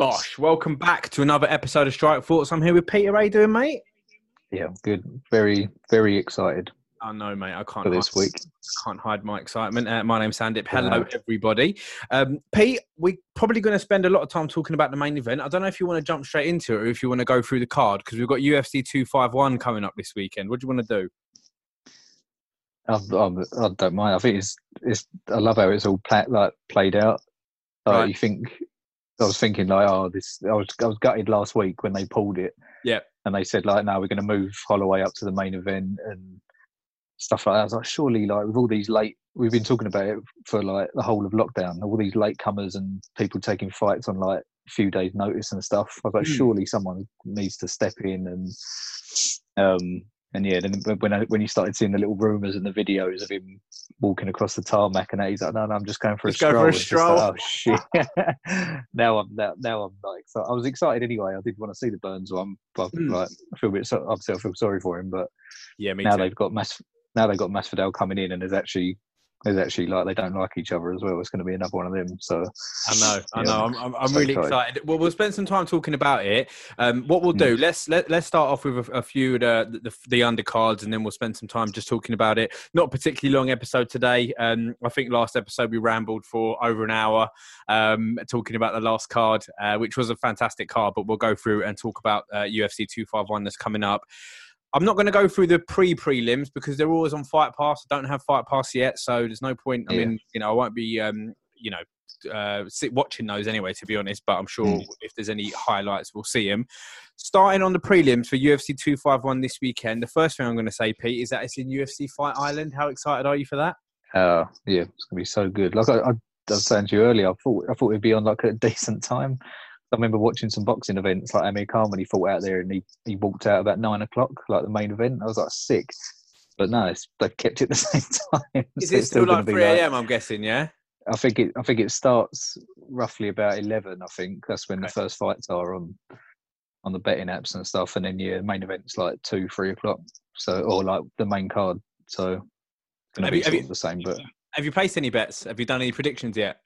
Bosh, welcome back to another episode of Strike Thoughts. I'm here with Peter. How you doing, mate? Yeah, I'm good. Very, very excited I know, mate. I can't this hide, week. can't hide my excitement. Uh, my name's Sandip. Hello, everybody. Um, Pete, we're probably going to spend a lot of time talking about the main event. I don't know if you want to jump straight into it or if you want to go through the card because we've got UFC 251 coming up this weekend. What do you want to do? I, I, I don't mind. I think it's, it's. I love how it's all pla- like played out. Like Right. you think, I was thinking like, oh, this. I was, I was gutted last week when they pulled it. Yeah. And they said like, no, we're going to move Holloway up to the main event and stuff like that. I was like, surely, like with all these late, we've been talking about it for like the whole of lockdown. All these late comers and people taking fights on like a few days' notice and stuff. I was like, Mm. surely someone needs to step in and um and yeah, then when I, when you started seeing the little rumours and the videos of him walking across the tarmac and that, he's like, no, no, I'm just going for Just a go for stroll. a just like, oh shit! now I'm now, now I'm like, excited. I was excited anyway. I did want to see the Burns one, but Mm. like, I feel a bit so, obviously I feel sorry for him, but Yeah, me now too. they've got Mas now they've got Masvidal coming in, and there's actually there's actually like they don't like each other as well. It's going to be another one of them. So I know, I know. I'm, I'm, I'm so really excited. excited. Well, we'll spend some time talking about it. Um, what we'll do, let's let, let's start off with a, a few of the, the the undercards, and then we'll spend some time just talking about it. Not a particularly long episode today. Um, I think last episode we rambled for over an hour, um, talking about the last card, uh, which was a fantastic card. But we'll go through and talk about uh, UFC 251 that's coming up. I'm not going to go through the pre prelims because they're always on Fight Pass. I don't have Fight Pass yet, so there's no point. I Yeah. mean, you know, I won't be, um, you know, uh, sit watching those anyway, to be honest. But I'm sure Mm. if there's any highlights, we'll see them. Starting on the prelims for UFC 251 this weekend, the first thing I'm going to say, Pete, is that it's in UFC Fight Island. How excited are you for that? uh, yeah, it's going to be so good. Like I, I, I was saying to you earlier, I thought I thought it'd be on like a decent time. I remember watching some boxing events like Amir Khan when he fought out there and he, he walked out about nine o'clock, like the main event. I was like sick. But no, it's, they've kept it the same time. Is So it still gonna like 3 a.m.? I'm guessing, yeah. I think it. I think it starts roughly about eleven. I think that's when Okay. the first fights are on on the betting apps and stuff. And then yeah, main event's like two, three o'clock. So or like the main card. So Have be you- have you- the same. But Have you placed any bets? Have you done any predictions yet?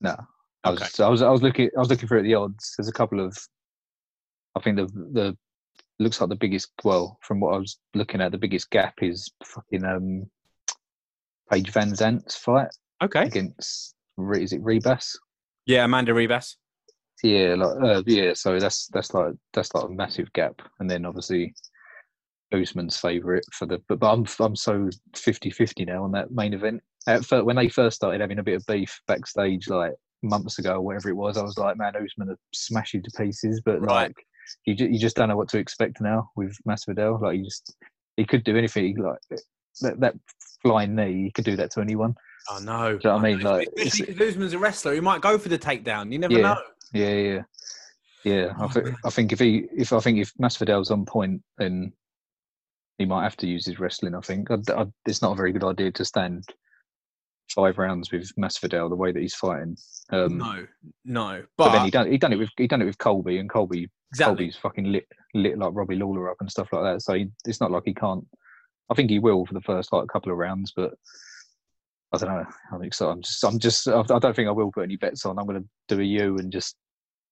no, I was, Okay. I was I was looking I was looking for the odds. There's a couple of I think the the looks like the biggest well from what I was looking at the biggest gap is fucking um Paige VanZant's fight Okay. against is it Ribas? Yeah, Amanda Ribas. Yeah, like uh, yeah. So that's that's like that's like a massive gap, and then obviously Usman's favourite for the. But, but I'm I'm so 50-50 now on that main event. At first, when they first started having a bit of beef backstage, like months ago or whatever it was, I was like, man, Usman would smash you to pieces. But Right. like, you ju- you just don't know what to expect now with Masvidal. Like, he just he could do anything. Like that that flying knee, he could do that to anyone. Oh no! Do you know what I mean? know. Like, Usman's a wrestler, he might go for the takedown. You never Yeah. know. Yeah, yeah, yeah. I, Oh, think. I think if he, if I think if Masvidal's on point, then he might have to use his wrestling. I think I, I, it's not a very good idea to stand five rounds with Masvidal the way that he's fighting. Um, no, no. but, But, then he done he done it with he done it with Colby, and Colby exactly. Colby's fucking lit lit like Robbie Lawler up and stuff like that. So he, it's not like he can't. I think he will for the first like couple of rounds, but. I don't know. I think so. I'm just. I'm just. I don't think I will put any bets on. I'm going to do a U and just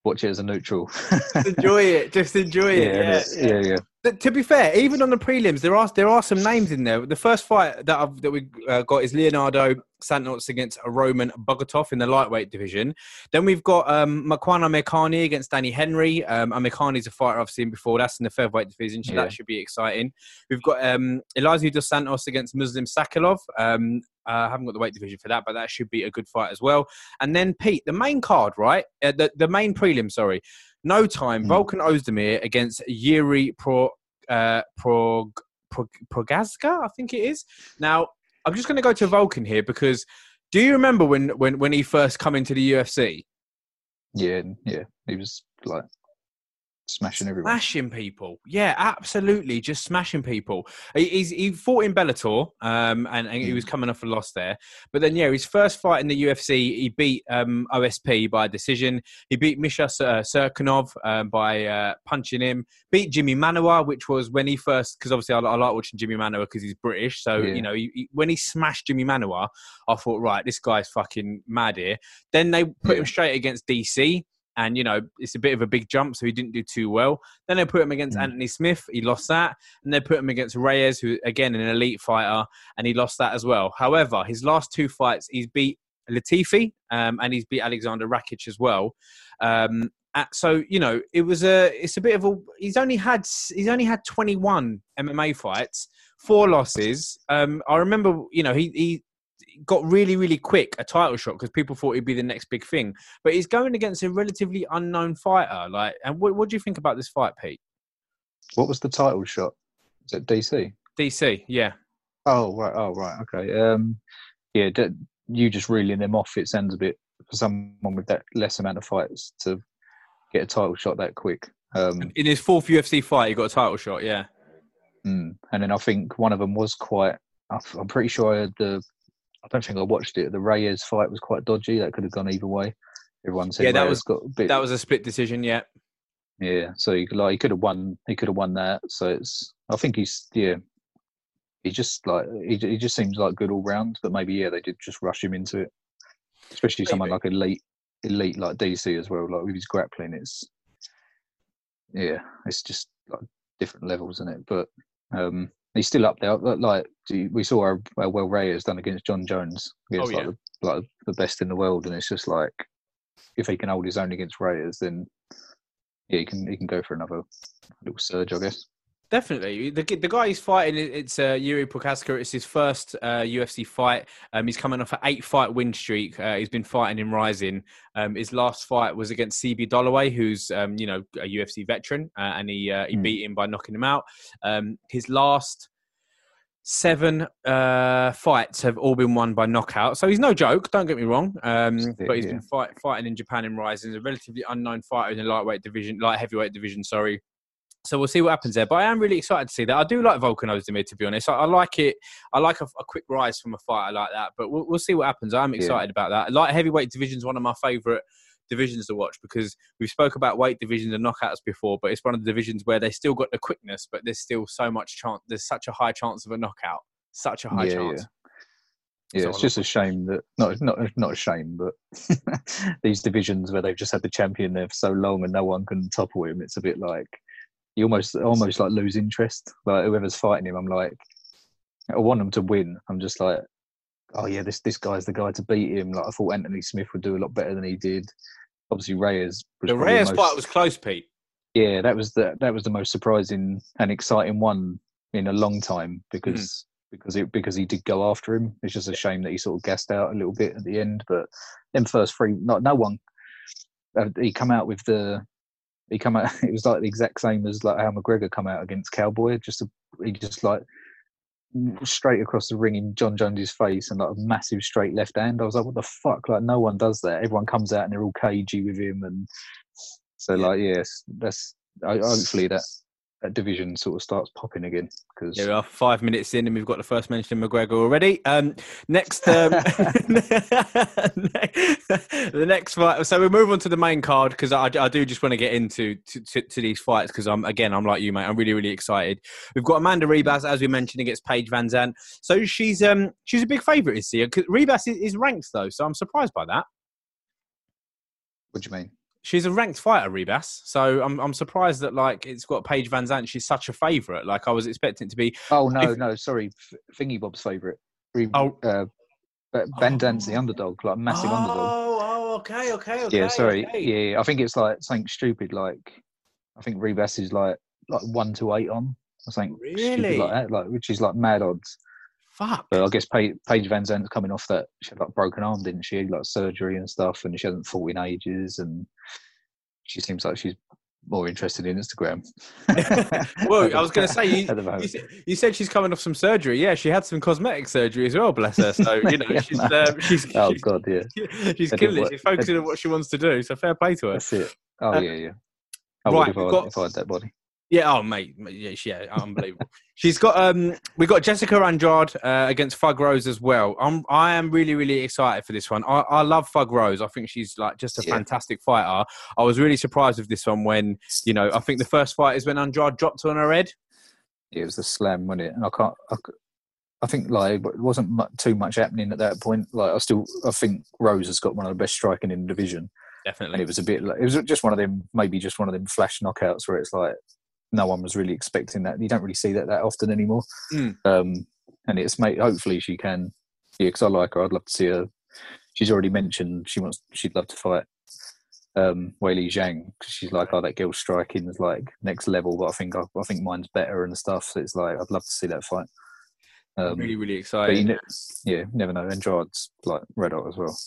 watch it as a neutral. Just enjoy it. Just enjoy it. Yeah. yeah, yeah. Th- To be fair, even on the prelims, there are there are some names in there. The first fight that I've, that we uh, got is Leonardo Santos against Roman Bogatov in the lightweight division. Then we've got um, Makwan Amirkhani against Danny Henry. Um, Amirkhani's a fighter I've seen before. That's in the featherweight division, so Yeah. that should be exciting. We've got um, Elizeu Dos Santos against Muslim Salikhov. Um, uh, I haven't got the weight division for that, but that should be a good fight as well. And then Pete, the main card, right? Uh, the the main prelim, sorry. No time. Mm. Volkan Ozdemir against Yuri Pro uh, Prog, Prog, Progazka, I think it is. Now, I'm just going to go to Volkan here because do you remember when, when, when he first come into the UFC? Yeah, yeah. He was like smashing everyone. Smashing people. Yeah, absolutely. Just smashing people. He, he's, he fought in Bellator um, and, and he was coming off a loss there. But then, yeah, his first fight in the UFC, he beat um, OSP by decision. He beat Misha Sir- Cirkunov um, by uh, punching him. Beat Jimmy Manuwa, which was when he first, because obviously I, I like watching Jimmy Manuwa because he's British. So, Yeah. you know, he, he- when he smashed Jimmy Manuwa, I thought, right, this guy's fucking mad here. Then they put him straight against DC. And you know it's a bit of a big jump, so he didn't do too well. Then they put him against Mm. Anthony Smith, he lost that, and they put him against Reyes, who again an elite fighter, and he lost that as well. However, his last two fights, he's beat Latifi um, and he's beat Alexander Rakic as well. Um, so you know it was a it's a bit of a he's only had he's only had 21 MMA fights, four losses. Um, I remember you know he he got really really quick a title shot because people thought he'd be the next big thing, but he's going against a relatively unknown fighter. Like, and what, what do you think about this fight, Pete? What was the title shot? Is it DC? DC, yeah. Oh right. Oh right. Okay. Um, yeah. D- you just reeling them off. It sounds a bit for someone with that less amount of fights to get a title shot that quick. Um, In his fourth UFC fight, he got a title shot. Yeah. mm. And then I think one of them was quite. I'm pretty sure I had the. I don't think I watched it. The Reyes fight was quite dodgy. That could have gone either way. Everyone said Yeah, that Reyes was- got a bit. That was a split decision. Yeah. Yeah, so he, like he could have won. He could have won that. So it's. I think he's yeah. He just like he, he just seems like good all round. But maybe yeah, they did just rush him into it. Especially someone Maybe. like elite, elite like DC as well. Like with his grappling, it's yeah, it's just like different levels, isn't it? But um, he's still up there. Like, like do you- we saw how, how well Ray has done against John Jones. Against, Oh, like, the, like the best in the world, and it's just like if he can hold his own against Reyes, then yeah, he can he can go for another little surge, I guess. Definitely, the the guy he's fighting it's uh, Yuri Prochazka. It's his first uh, UFC fight. Um, he's coming off an eight fight win streak. Uh, he's been fighting in Rizin. Um, his last fight was against CB Dollaway, who's um, you know a UFC veteran, uh, and he uh, he Hmm. beat him by knocking him out. Um, his last seven uh, fights have all been won by knockout. So he's no joke. Don't get me wrong. Um, but he's yeah. been fight, fighting in Japan in Rizin. He's a relatively unknown fighter in the lightweight division, light heavyweight division. Sorry. So we'll see what happens there. But I am really excited to see that. I do like Volkan Ozdemir, to be honest. I, I like it. I like a, a quick rise from a fighter like that. But we'll, we'll see what happens. I'm Yeah. excited about that. Light heavyweight division is one of my favourite divisions to watch because we've spoke about weight divisions and knockouts before, but it's one of the divisions where they still got the quickness, but there's still so much chance. There's such a high chance of a knockout. Such a high Yeah, chance. Yeah, So it's just a shame that not not not a shame, but these divisions where they've just had the champion there for so long and no one can topple him. It's a bit like you almost almost like lose interest. Like whoever's fighting him, I'm like, I want them to win. I'm just like, oh yeah, this this guy's the guy to beat him. Like I thought Anthony Smith would do a lot better than he did. Obviously Reyes The Reyes most- fight was close, Pete. yeah, that was the that was the most surprising and exciting one in a long time because because it because he did go after him. It's just a shame that he sort of gassed out a little bit at the end. But them first three, not no one. Uh, he come out with the. He come out. It was like the exact same as like how McGregor come out against Cowboy. Just a, he just like straight across the ring in John Jones's face and like a massive straight left hand. I was like, what the fuck? Like no one does that. Everyone comes out and they're all cagey with him and so Yeah. like yes, that's ho- hopefully that that division sort of starts popping again because Yeah, we are five minutes in, and we've got the first mention of McGregor already. Um, next, um, the next fight. So we move on to the main card because I, I do just want to get into to, to, to these fights because I'm again I'm like you, mate. I'm really really excited. We've got Amanda Ribas as we mentioned, against Paige VanZant. So she's um she's a big favourite this year. 'Cause Ribas is, is ranked though, so I'm surprised by that. what do you mean? She's a ranked fighter, Ribas. So I'm I'm surprised that like it's got Paige VanZant. She's such a favourite. Like I was expecting it to be. Oh no, If- no, sorry, Thingy Bob's favourite. Re- Oh. uh, but VanZant's the underdog, like massive underdog. Oh, oh, okay, okay, okay. Yeah, sorry. okay. Yeah, I think it's like something stupid. Like I think Ribas is like like one to eight on. or something Really? like that, like which is like mad odds. Fuck. But I guess Paige, Paige VanZant's coming off that she had like broken arm, didn't she? Like surgery and stuff, and she hasn't fought in ages, and she seems like she's more interested in Instagram. well, I was going to say you, you, said, you said she's coming off some surgery. Yeah, she had some cosmetic surgery as well. Bless her. So you know Yeah, she's um, she's oh she's, god, yeah, she's killing it. She's focusing on what she wants to do. So fair play to her. that's it. Oh Uh, yeah, yeah. I right, would if I, we've got- if I had that body. Yeah. Oh mate. Yeah. Yeah. Unbelievable. she's got um. We got Jessica Andrade uh, against Thug Rose as well. I'm. I am really really excited for this one. I, I love Thug Rose. I think she's like just a Yeah. fantastic fighter. I was really surprised with this one when you know I think the first fight is when Andrade dropped on her head. It was a slam, wasn't it? And I can't. I, I think like it wasn't mu- too much happening at that point. Like I still, I think Rose has got one of the best striking in the division. definitely. And it was a bit like it was just one of them, maybe just one of them flash knockouts where it's like no one was really expecting that. You don't really see that that often anymore. Mm. Um, and it's made. Hopefully, she can. Yeah, because I like her. I'd love to see her. She's already mentioned she wants. She'd love to fight um Weili Zhang because she's like, oh, that girl's striking is like next level. But I think I, I think mine's better and stuff. So it's like I'd love to see that fight. Um, really, really exciting. ne- yeah, never know. Andrade's like red hot as well.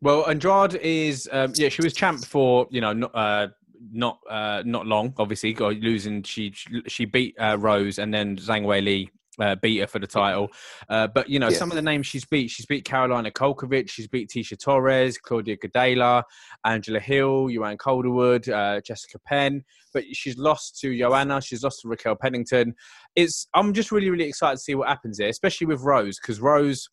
Well, Andrade is um, yeah, she was champ for you know not uh, not uh, not long. Obviously, got losing. She she beat uh, Rose and then Zhang Wei Li. Uh, beat her for the title, uh, but you know Yeah. some of the names she's beat. She's beat Carolina Kolkovic, she's beat Tecia Torres, Claudia Gadelha, Angela Hill, Joanne Calderwood, uh, Jessica Penne. But she's lost to Joanna. She's lost to Raquel Pennington. It's I'm just really really excited to see what happens here, especially with Rose because Rose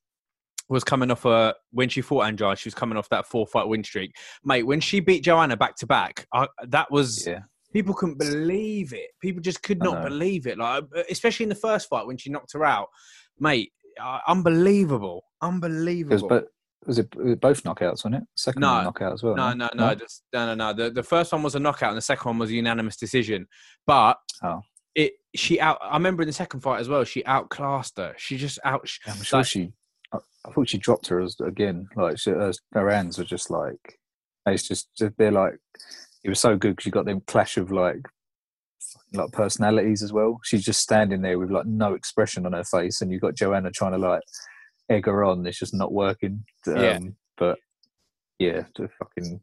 was coming off a when she fought Andrade, she was coming off that four fight win streak. Mate, when she beat Joanna back to back, I- that was Yeah, people couldn't believe it. People just could not believe it. Like especially in the first fight when she knocked her out, mate. Uh, unbelievable, it was, unbelievable. but was it, was it both knockouts? Wasn't it? Second No. knockout as well. no, no, no, this- no, no, no. The the first one was a knockout, and the second one was a unanimous decision. But Oh. it she out. I remember in the second fight as well. She outclassed her. She just out. I'm sure like- she. I, thought she dropped her as, again. Like she, her, her hands were just like. It's just they're like. It was so good because you got them clash of like, like personalities as well. She's just standing there with like no expression on her face, and you've got Joanna trying to like egg her on. It's just not working. Um, Yeah. But yeah, the fucking.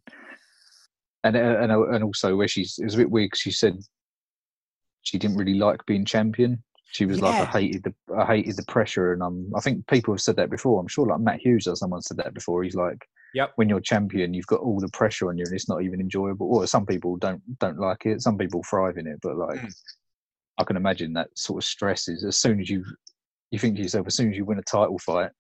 And and and also where she's it was a bit weird. 'cause she said she didn't really like being champion. She was like, I hated the I hated the pressure, and um, I think people have said that before. I'm sure, like Matt Hughes or someone said that before. He's like, Yep. when you're champion, you've got all the pressure on you, and it's not even enjoyable. Or some people don't don't like it. Some people thrive in it, but like, Mm. I can imagine that sort of stress is as soon as you you think to yourself, as soon as you win a title fight,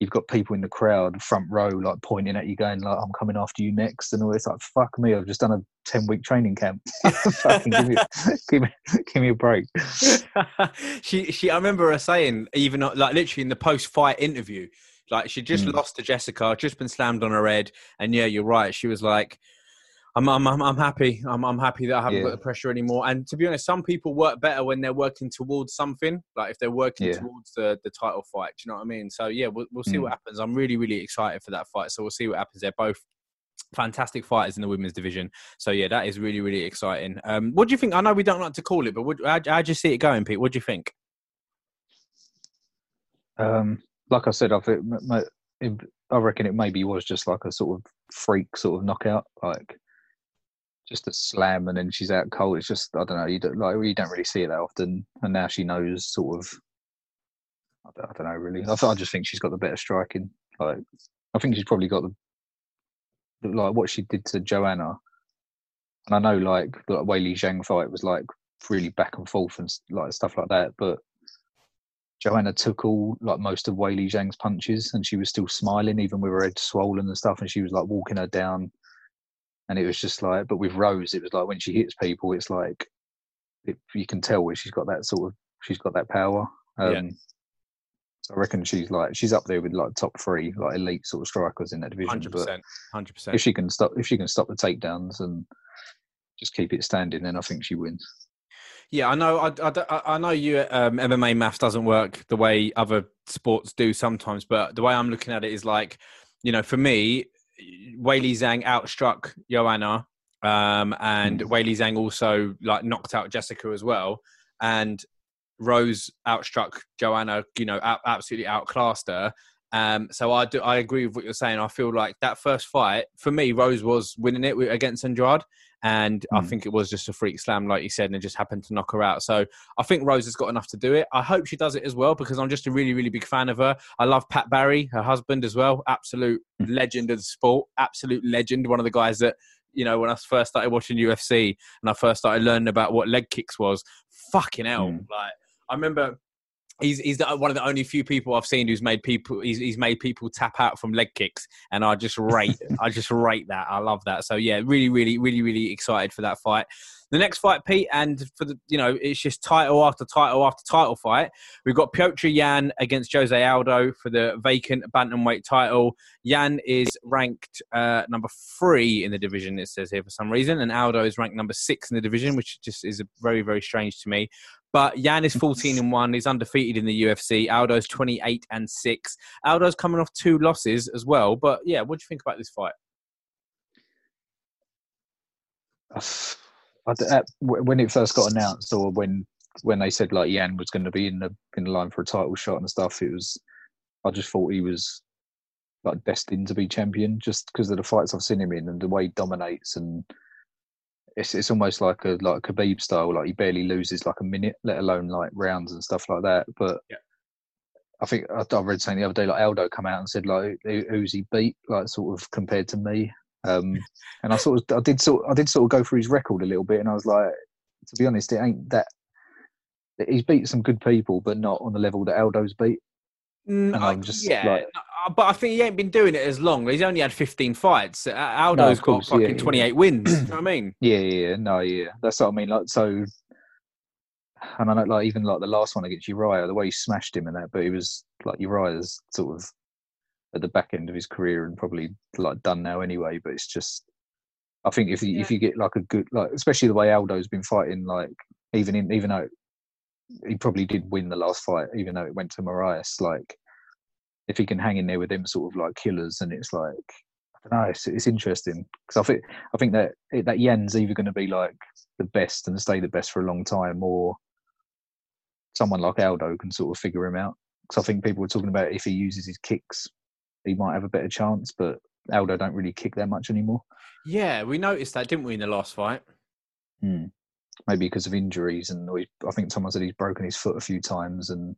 you've got people in the crowd, front row, like pointing at you, going like, "I'm coming after you next," and all this. Like, fuck me, I've just done a ten week training camp. Fucking give me, give me, give me a break. she she I remember her saying even like literally in the post fight interview like she just Mm. lost to Jessica just been slammed on her head and yeah you're right she was like I'm I'm I'm, I'm happy. I'm I'm happy that I haven't Yeah. got the pressure anymore. And to be honest some people work better when they're working towards something like if they're working Yeah. towards the the title fight. Do you know what I mean? So yeah we'll, we'll see Mm. what happens. I'm really really excited for that fight. So we'll see what happens. They're both fantastic fighters in the women's division. So yeah that is really really exciting. Um what do you think? I know we don't like to call it but what, how, how do you see it going Pete? What do you think? Um, like I said, I think I reckon it maybe was just like a sort of freak sort of knockout, like just a slam and then she's out cold. It's just I don't know. You don't like you don't really see it that often, and now she knows sort of. I don't, I don't know really. I, I just think she's got the better striking. Like I think she's probably got the, like what she did to Joanna, and I know like the Wei Li Zhang fight was like really back and forth and like stuff like that, but Joanna took all like most of Wei Li Zhang's punches, and she was still smiling even with her head swollen and stuff. And she was like walking her down, and it was just like. But with Rose, it was like when she hits people, it's like it, you can tell where she's got that sort of she's got that power. Um, Yeah. So I reckon she's like she's up there with like top three like elite sort of strikers in that division. Hundred But percent, hundred if she can stop if she can stop the takedowns and just keep it standing, then I think she wins. Yeah, I know. I, I, I know you. Um, MMA maths doesn't work the way other sports do sometimes, but the way I'm looking at it is like, you know, for me, Weili Zhang outstruck Joanna, um, and Mm. Weili Zhang also like knocked out Jessica as well, and Rose outstruck Joanna. You know, out, absolutely outclassed her. Um, so I do. I agree with what you're saying. I feel like that first fight for me, Rose was winning it against Andrade, and I Mm. think it was just a freak slam, like you said, and it just happened to knock her out. So I think Rose has got enough to do it. I hope she does it as well because I'm just a really, really big fan of her. I love Pat Barry, her husband as well. Absolute Mm. legend of the sport. Absolute legend. One of the guys that you know when I first started watching UFC and I first started learning about what leg kicks was. Fucking hell! Mm. Like I remember he's he's the, one of the only few people I've seen who's made people he's, he's made people tap out from leg kicks, and I just rate I just rate that. I love that. So yeah, really, really, really, really excited for that fight. The next fight, Pete, and for the you know it's just title after title after title fight. We've got Petr Yan against Jose Aldo for the vacant bantamweight title. Yan is ranked uh, number three in the division. It says here for some reason, and Aldo is ranked number six in the division, which just is very very strange to me. But Yan is 14 and 1. He's undefeated in the UFC. Aldo's 28 and 6. Aldo's coming off two losses as well. But yeah, what do you think about this fight? when it first got announced, or when when they said like Yan was going to be in the in the line for a title shot and stuff, it was I just thought he was like destined to be champion just because of the fights I've seen him in and the way he dominates and it's it's almost like a like a Khabib style. Like he barely loses like a minute, let alone like rounds and stuff like that. But yeah. I think I, I read something the other day. Like Aldo come out and said like who, who's he beat, like sort of compared to me. Um, and I sort of I did sort I did sort of go through his record a little bit, and I was like, to be honest, it ain't that. He's beat some good people, but not on the level that Aldo's beat. Mm, and I'm just yeah, like, uh, but I think he ain't been doing it as long. He's only had 15 fights. Aldo's no, course, got fucking yeah, 28 yeah. wins. you know what I mean? Yeah, yeah, no, yeah. That's what I mean. Like, so, and I know, like, even like the last one against Uriah, the way he smashed him in that, but he was like Uriah's sort of at the back end of his career and probably like done now anyway. But it's just, I think if you yeah. if you get like a good like, especially the way Aldo's been fighting, like even in even though he probably did win the last fight, even though it went to Moraes, like if he can hang in there with them sort of like killers, and it's like I don't know, it's, it's interesting because I think I think that that Yan's either going to be like the best and stay the best for a long time, or someone like Aldo can sort of figure him out. Because I think people were talking about if he uses his kicks, he might have a better chance, but Aldo don't really kick that much anymore. Yeah, we noticed that, didn't we, in the last fight? Hmm. Maybe because of injuries, and I think someone said he's broken his foot a few times, and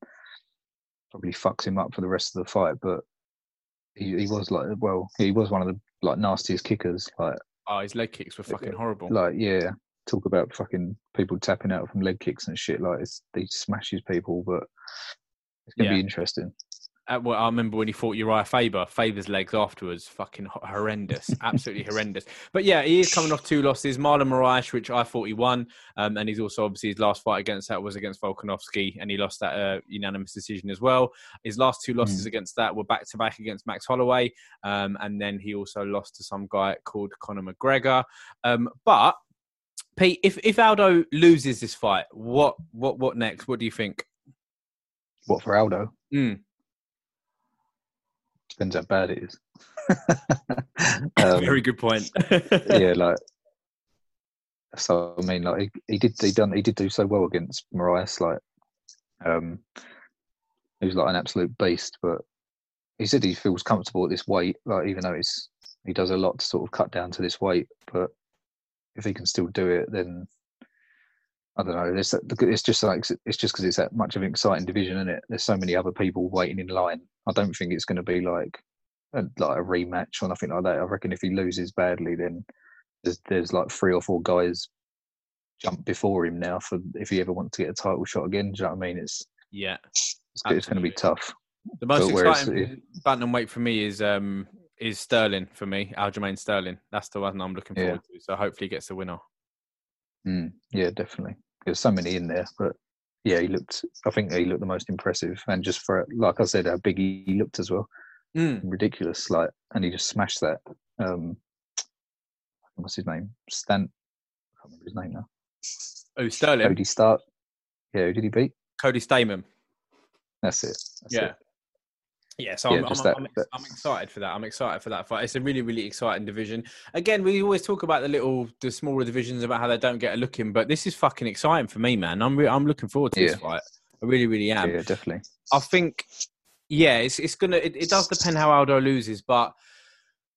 probably fucks him up for the rest of the fight. But he, he was like, well, he was one of the like nastiest kickers. Like, oh, his leg kicks were fucking horrible. Like, yeah, talk about fucking people tapping out from leg kicks and shit. Like, he smashes people, but it's gonna yeah. be interesting well, I remember when he fought Uriah Faber. Faber's legs afterwards, fucking horrendous, absolutely horrendous. But yeah, he is coming off two losses. Marlon Moraes, which I thought he won, um, and he's also obviously his last fight against that was against Volkanovski, and he lost that uh, unanimous decision as well. His last two losses mm. against that were back to back against Max Holloway, um, and then he also lost to some guy called Conor McGregor. Um, but Pete, if if Aldo loses this fight, what what what next? What do you think? What for Aldo? Mm depends how bad it is. um, Very good point. yeah, like so. I mean, like he, he, did, he done, he did do so well against Moraes. Like, um, he was like an absolute beast. But he said he feels comfortable at this weight. Like, even though it's he does a lot to sort of cut down to this weight, but if he can still do it, then I don't know. It's, it's just like it's just because it's that much of an exciting division, isn't it? There's so many other people waiting in line I don't think it's going to be like a, like a rematch or nothing like that. I reckon if he loses badly, then there's there's like three or four guys jump before him now for if he ever wants to get a title shot again. Do you know what I mean? It's yeah, it's, it's going to be tough. The most but exciting bantamweight for me is um is Sterling for me, Aljamain Sterling. That's the one I'm looking forward yeah. to. So hopefully he gets the winner. Mm, yeah, definitely. There's so many in there, but yeah, he looked. I think he looked the most impressive, and just for like I said, how big he looked as well. Mm. Ridiculous, like, and he just smashed that. Um, what's his name? Stan. I can't remember his name now. Oh, Sterling. Cody Start. Yeah, who did he beat? Cody Stamann. That's it. That's yeah. It. Yeah, so yeah, I'm, I'm, that, I'm, I'm, excited for that. I'm excited for that fight. It's a really, really exciting division. Again, we always talk about the little, the smaller divisions about how they don't get a look in, but this is fucking exciting for me, man. I'm, re- I'm looking forward to yeah. this fight. I really, really am. Yeah, definitely. I think, yeah, it's it's gonna. It, it does depend how Aldo loses, but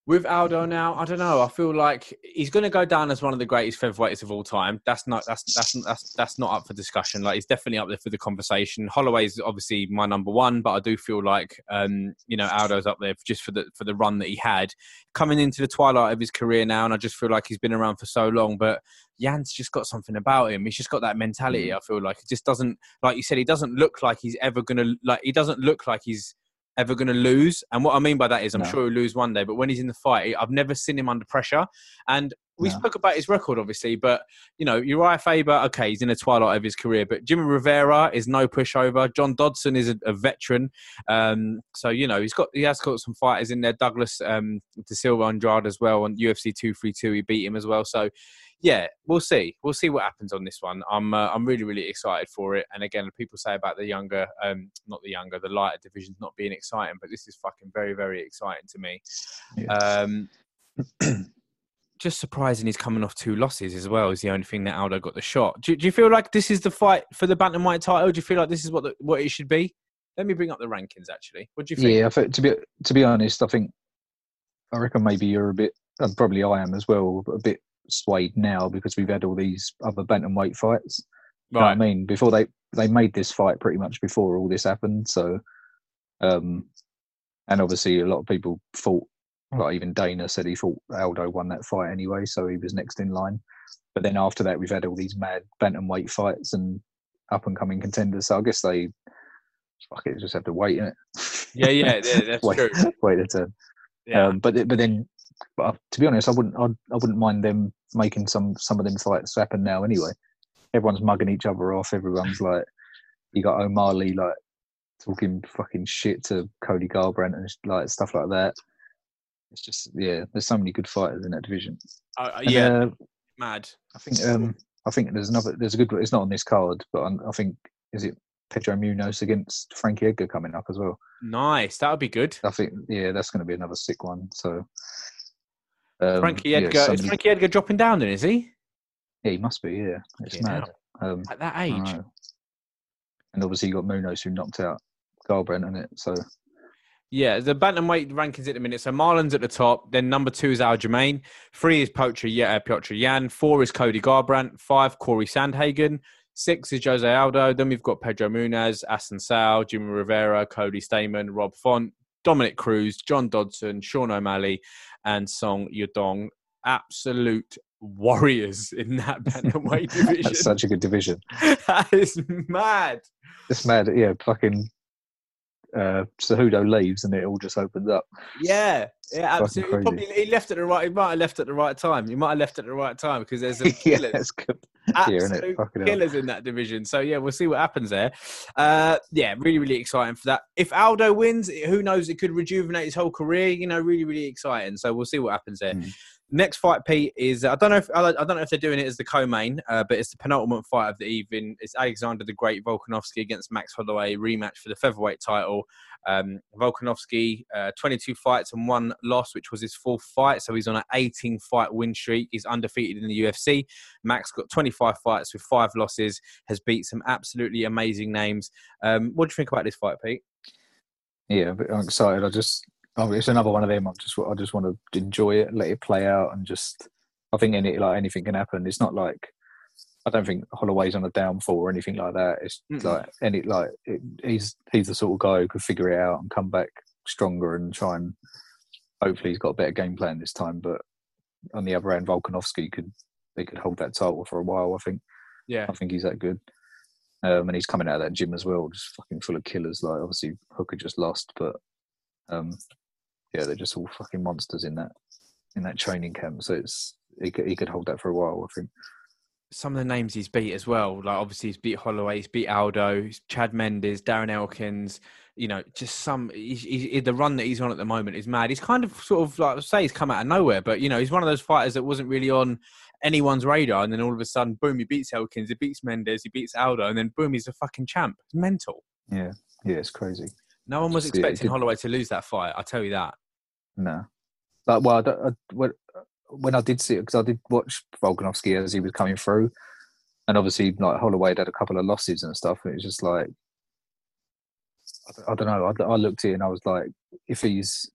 With Aldo now, I don't know. I feel like he's going to go down as one of the greatest featherweights of all time. That's not that's that's that's that's not up for discussion. Like he's definitely up there for the conversation. Holloway's obviously my number one, but I do feel like um, you know Aldo's up there just for the for the run that he had coming into the twilight of his career now, and I just feel like he's been around for so long. But Yan's just got something about him. He's just got that mentality. Mm. I feel like it just doesn't like you said. He doesn't look like he's ever gonna like. He doesn't look like he's ever going to lose. And what I mean by that is, I'm no. sure he'll lose one day, but when he's in the fight, I've never seen him under pressure. And we no. spoke about his record, obviously, but you know, Uriah Faber, okay, he's in the twilight of his career, but Jimmy Rivera is no pushover. John Dodson is a, a veteran, um, so you know he's got he has got some fighters in there. Douglas um, De Silva Andrade as well on UFC two three two. He beat him as well, so yeah, we'll see. We'll see what happens on this one. I'm uh, I'm really really excited for it. And again, people say about the younger, um, not the younger, the lighter divisions not being exciting, but this is fucking very very exciting to me. Um, just surprising he's coming off two losses as well. Is the only thing that Aldo got the shot. Do, do you feel like this is the fight for the bantamweight title? Do you feel like this is what the, what it should be? Let me bring up the rankings. Actually, what do you think? Yeah, to be to be honest, I think I reckon maybe you're a bit, and probably I am as well, a bit swayed now because we've had all these other bantamweight fights. Right. You know I mean, before they they made this fight pretty much before all this happened. So, um, and obviously a lot of people thought, like even Dana said he thought Aldo won that fight anyway, so he was next in line. But then after that, we've had all these mad bantamweight fights and up and coming contenders. So I guess they fuck it, just have to wait, innit? Yeah, yeah, yeah that's wait, true. Wait a turn. Yeah. Um, but but then but uh, to be honest, I wouldn't I'd, I wouldn't mind them making some some of them fights happen now anyway. Everyone's mugging each other off. Everyone's like, you got O'Malley like talking fucking shit to Cody Garbrandt and like stuff like that. It's just yeah, there's so many good fighters in that division. Uh, uh yeah, uh, mad. I think um I think there's another there's a good it's not on this card, but I, I think is it Pedro Munhoz against Frankie Edgar coming up as well. Nice, that would be good. I think yeah, that's going to be another sick one. So um, Frankie Edgar yeah, is Frankie Edgar dropping down then? Is he? Yeah, he must be. Yeah, it's mad. Um, At that age. And obviously you got Munhoz who knocked out Garbrandt in it. So yeah, the bantamweight rankings at the minute. So Marlon's at the top. Then number two is Aljamain. Three is Poacher yeah, uh, Petr Yan. Four is Cody Garbrandt. Five, Corey Sandhagen. Six is Jose Aldo. Then we've got Pedro Munhoz, Assunção, Jimmy Rivera, Cody Stamann, Rob Font, Dominick Cruz, John Dodson, Sean O'Malley, and Song Yadong. Absolute warriors in that bantamweight division. That's such a good division. that is mad. It's mad. Yeah, fucking uh, Cejudo leaves and it all just opens up. Yeah, yeah, absolutely. Probably he left at the right. He might have left at the right time. He might have left at the right time because there's some killers, yeah, good. absolute yeah, killers in that division. So yeah, we'll see what happens there. Uh, yeah, really, really exciting for that. If Aldo wins, who knows? It could rejuvenate his whole career. You know, really, really exciting. So we'll see what happens there. Mm. Next fight, Pete, is I don't know if I don't know if they're doing it as the co-main, uh, but it's the penultimate fight of the evening. It's Alexander the Great Volkanovski against Max Holloway rematch for the featherweight title. Um, Volkanovski, uh, 22 fights and one loss, which was his fourth fight, so he's on an 18 fight win streak. He's undefeated in the UFC. Max got 25 fights with five losses, has beat some absolutely amazing names. Um, what do you think about this fight, Pete? Yeah, I'm excited. I just oh, it's another one of them. I just I just want to enjoy it, let it play out, and just I think any like anything can happen. It's not like I don't think Holloway's on a downfall or anything like that. It's mm like any like it, he's he's the sort of guy who could figure it out and come back stronger and try and hopefully he's got a better game plan this time. But on the other hand, Volkanovski could they could hold that title for a while. I think. Yeah, I think he's that good. Um, and he's coming out of that gym as well, just fucking full of killers. Like obviously Hooker just lost, but um, yeah, they're just all fucking monsters in that in that training camp. So it's he could, he could hold that for a while. I think. Some of the names he's beat as well, like obviously he's beat Holloway, he's beat Aldo, Chad Mendes, Darren Elkins. You know, just some. He's, he's, the run that he's on at the moment is mad. He's kind of sort of like I say he's come out of nowhere, but you know he's one of those fighters that wasn't really on anyone's radar, and then all of a sudden, boom, he beats Elkins, he beats Mendes, he beats Aldo, and then boom, he's a fucking champ. It's mental. Yeah, yeah, it's crazy. No one was expecting Holloway to lose that fight. I tell you that. No, but well, I, I, when I did see it because I did watch Volkanovski as he was coming through, and obviously like Holloway had a couple of losses and stuff. And it was just like I, I don't know. I, I, looked at it and I was like, if he's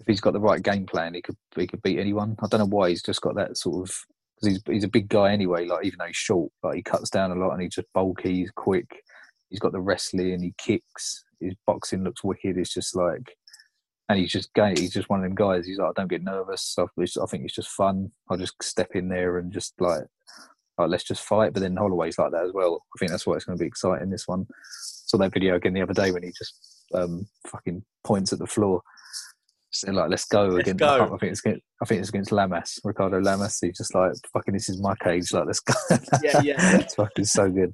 if he's got the right game plan, he could he could beat anyone. I don't know why he's just got that sort of because he's he's a big guy anyway. Like even though he's short, like he cuts down a lot and he's just bulky. He's quick. He's got the wrestling. And he kicks. His boxing looks wicked. It's just like, and he's just going. He's just one of them guys. He's like, I don't get nervous. Stuff. I think it's just fun. I'll just step in there and just like, like let's just fight. But then Holloway's like that as well. I think that's why it's going to be exciting. This one. Saw that video again the other day when he just um, fucking points at the floor like, "Let's go Let's against." go. I think it's against, I think it's against Lamas, Ricardo Lamas. He's just like, "Fucking, this is my cage." Like, let's go. Yeah, yeah. it's fucking so good.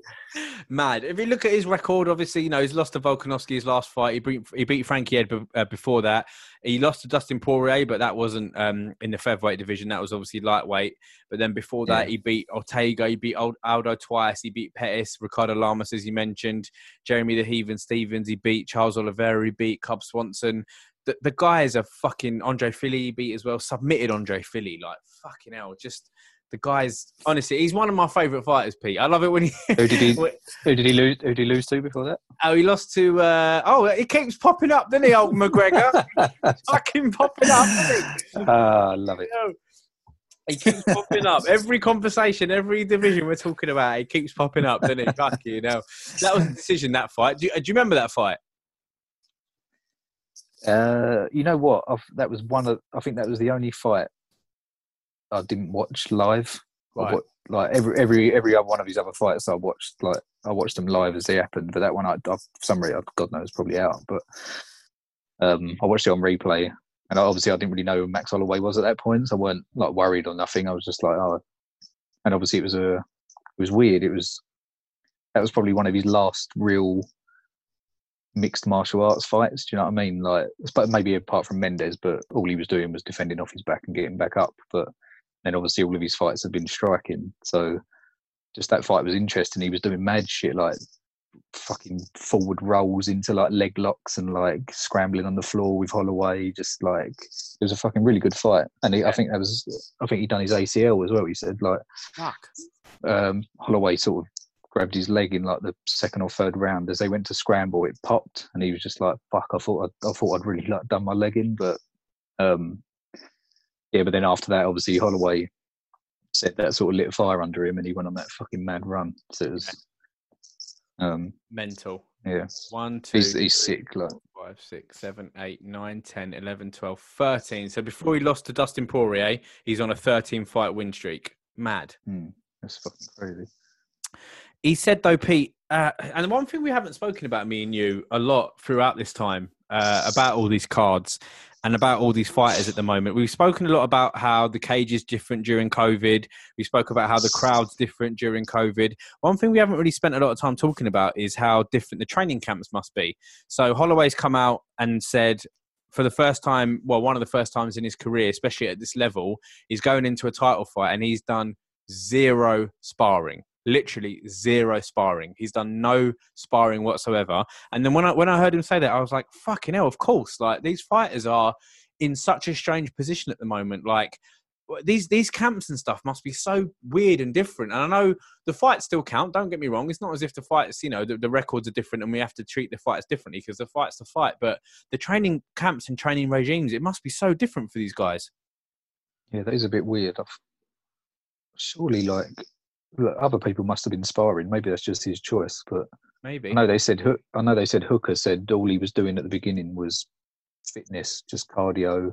Mad. If you look at his record, obviously, you know, he's lost to Volkanovski his last fight. He beat, he beat Frankie Ed uh, before that. He lost to Dustin Poirier, but that wasn't um, in the featherweight division. That was obviously lightweight. But then before that, Yeah. he beat Ortega. He beat Aldo twice. He beat Pettis, Ricardo Lamas, as you mentioned, Jeremy the Heathen Stevens. He beat Charles Oliveira. He beat Cub Swanson. The, the guys are fucking Andre Fili. Beat as well. Submitted Andre Fili. Like, fucking hell. Just the guys, honestly, he's one of my favourite fighters, Pete. I love it when he. Who did he? Who did he lose? Who did he lose to before that? Oh, he lost to. Uh, oh, he keeps popping up, doesn't he, old McGregor? Fucking popping up. Ah, I love it. He keeps popping up. Every conversation, every division we're talking about, he keeps popping up, doesn't he? Fuck you know. That was a decision, that fight. Do you, do you remember that fight? Uh, you know what? I've, that was one of. I think that was the only fight I didn't watch live. I Right. wa- like every every every other one of his other fights, I watched like I watched them live as they happened. But that one, I, I some God knows, probably out. But um, I watched it on replay, and obviously, I didn't really know who Max Holloway was at that point, so I weren't like worried or nothing. I was just like, oh, and obviously, it was a it was weird. It was that was probably one of his last real mixed martial arts fights. Do you know what I mean? Like, maybe apart from Mendes, but all he was doing was defending off his back and getting back up. But then obviously all of his fights have been striking. So just that fight was interesting. He was doing mad shit like fucking forward rolls into like leg locks and like scrambling on the floor with Holloway. Just like it was a fucking really good fight. And he, I think that was I think he done his ACL as well. He said like Fuck. um, Holloway sort of grabbed his leg in like the second or third round as they went to scramble. It popped, and he was just like, "Fuck!" I thought I'd, I thought I'd really like done my leg in, but um, yeah. But then after that, obviously Holloway set that sort of lit fire under him, and he went on that fucking mad run. So it was, um, Mental. yeah, One, two, he's, he's three, sick. Like, four, five, six, seven, eight, nine, 10, 11, 12, 13. So before he lost to Dustin Poirier, he's on a 13 fight win streak. Mad. hmm, that's fucking crazy. He said though, Pete, uh, and one thing we haven't spoken about me and you a lot throughout this time uh, about all these cards and about all these fighters at the moment. We've spoken a lot about how the cage is different during COVID. We spoke about how the crowd's different during COVID. One thing we haven't really spent a lot of time talking about is how different the training camps must be. So Holloway's come out and said for the first time, well, one of the first times in his career, especially at this level, he's going into a title fight and he's done zero sparring. Literally zero sparring. He's done no sparring whatsoever. And then when I when I heard him say that, I was like, "Fucking hell!" Of course, like these fighters are in such a strange position at the moment. Like these these camps and stuff must be so weird and different. And I know the fights still count. Don't get me wrong. It's not as if the fights, you know, the, the records are different and we have to treat the fights differently because the fight's the fight. But the training camps and training regimes, it must be so different for these guys. Yeah, that is a bit weird. I've, surely, like look, other people must have been sparring. Maybe that's just his choice, but. Maybe. I know they said. I know they said Hooker said all he was doing at the beginning was fitness, just cardio.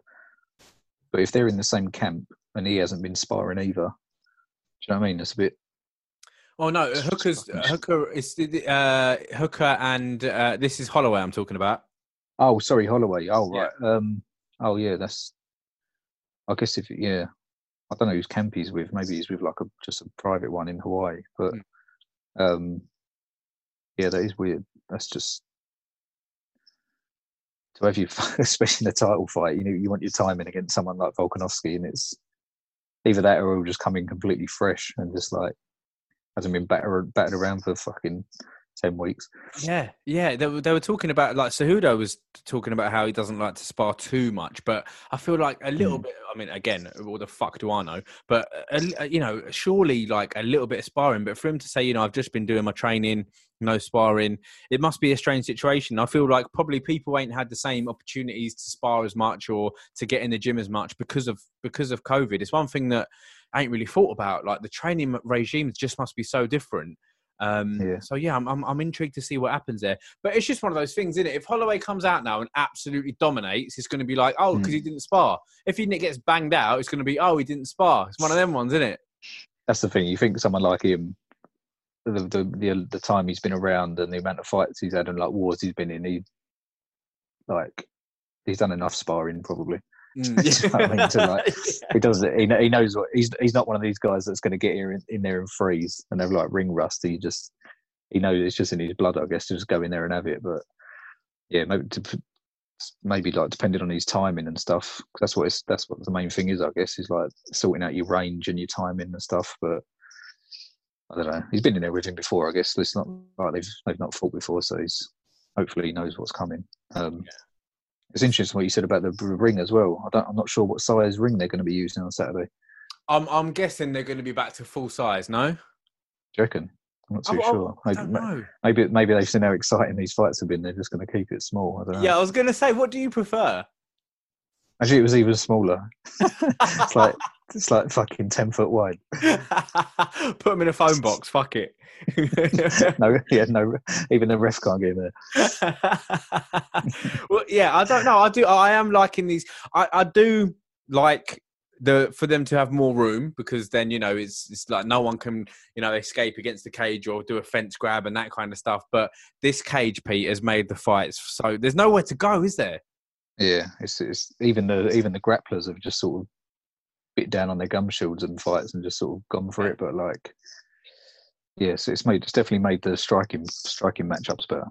But if they're in the same camp and he hasn't been sparring either, do you know what I mean? It's a bit. Oh no, Hooker's Hooker is uh, Hooker and uh, this is Holloway. I'm talking about. Oh, sorry, Holloway. Oh, Yeah. right. Um. Oh, yeah. That's. I guess if yeah, I don't know whose camp he's with. Maybe he's with like a just a private one in Hawaii. But, um, yeah, that is weird. That's just. To have you, especially in a title fight, you know, you want your timing against someone like Volkanovski, and it's either that or he'll just come in completely fresh and just like hasn't been battered battered around for fucking ten weeks. Yeah, yeah. They, were- they were talking about like Cejudo was talking about how he doesn't like to spar too much, but I feel like a little Mm. bit. I mean, again, what the fuck do I know? But a, a- you know, surely like a little bit of sparring. But for him to say, you know, I've just been doing my training, no sparring, it must be a strange situation. I feel like probably people ain't had the same opportunities to spar as much or to get in the gym as much because of because of COVID. It's one thing that I ain't really thought about. Like the training regimes just must be so different. Um, Yeah. So yeah, I'm, I'm I'm intrigued to see what happens there. But it's just one of those things, isn't it? If Holloway comes out now and absolutely dominates, it's going to be like, oh, because Mm. he didn't spar. If he gets banged out, it's going to be, oh, he didn't spar. It's one of them ones, isn't it? That's the thing. You think someone like him, the the the, the time he's been around and the amount of fights he's had and like wars he's been in, he like he's done enough sparring probably. Mm. Do you know what I mean? To, like, He does it. He, he knows what he's. He's not one of these guys that's going to get here in, in there and freeze and have like ring rust. He just he knows it's just in his blood. I guess to just go in there and have it. But yeah, maybe to, maybe like depending on his timing and stuff. that's what it's, that's what the main thing is. I guess is like sorting out your range and your timing and stuff. But I don't know. He's been in there with him before. I guess it's not like they've they've not fought before, so he's hopefully he knows what's coming. Um, It's interesting what you said about the ring as well. I don't, I'm not sure what size ring they're going to be using on Saturday. I'm I'm guessing they're going to be back to full size. No, Do you reckon? I'm not too I- I- sure. I Maybe, don't ma- know. maybe maybe they've seen how exciting these fights have been. They're just going to keep it small. I don't know. Yeah, I was going to say, what do you prefer? Actually, it was even smaller. it's like it's like fucking ten foot wide. Put them in a phone box. Fuck it. No, yeah, no. Even the ref can't get in there. well, yeah, I don't know. I do. I am liking these. I, I do like the for them to have more room because then you know it's it's like no one can you know escape against the cage or do a fence grab and that kind of stuff. But this cage, Pete, has made the fights so there's nowhere to go, is there? Yeah, it's it's even the even the grapplers have just sort of bit down on their gum shields and fights and just sort of gone for it. But like, yes, it's made it's definitely made the striking striking matchups better.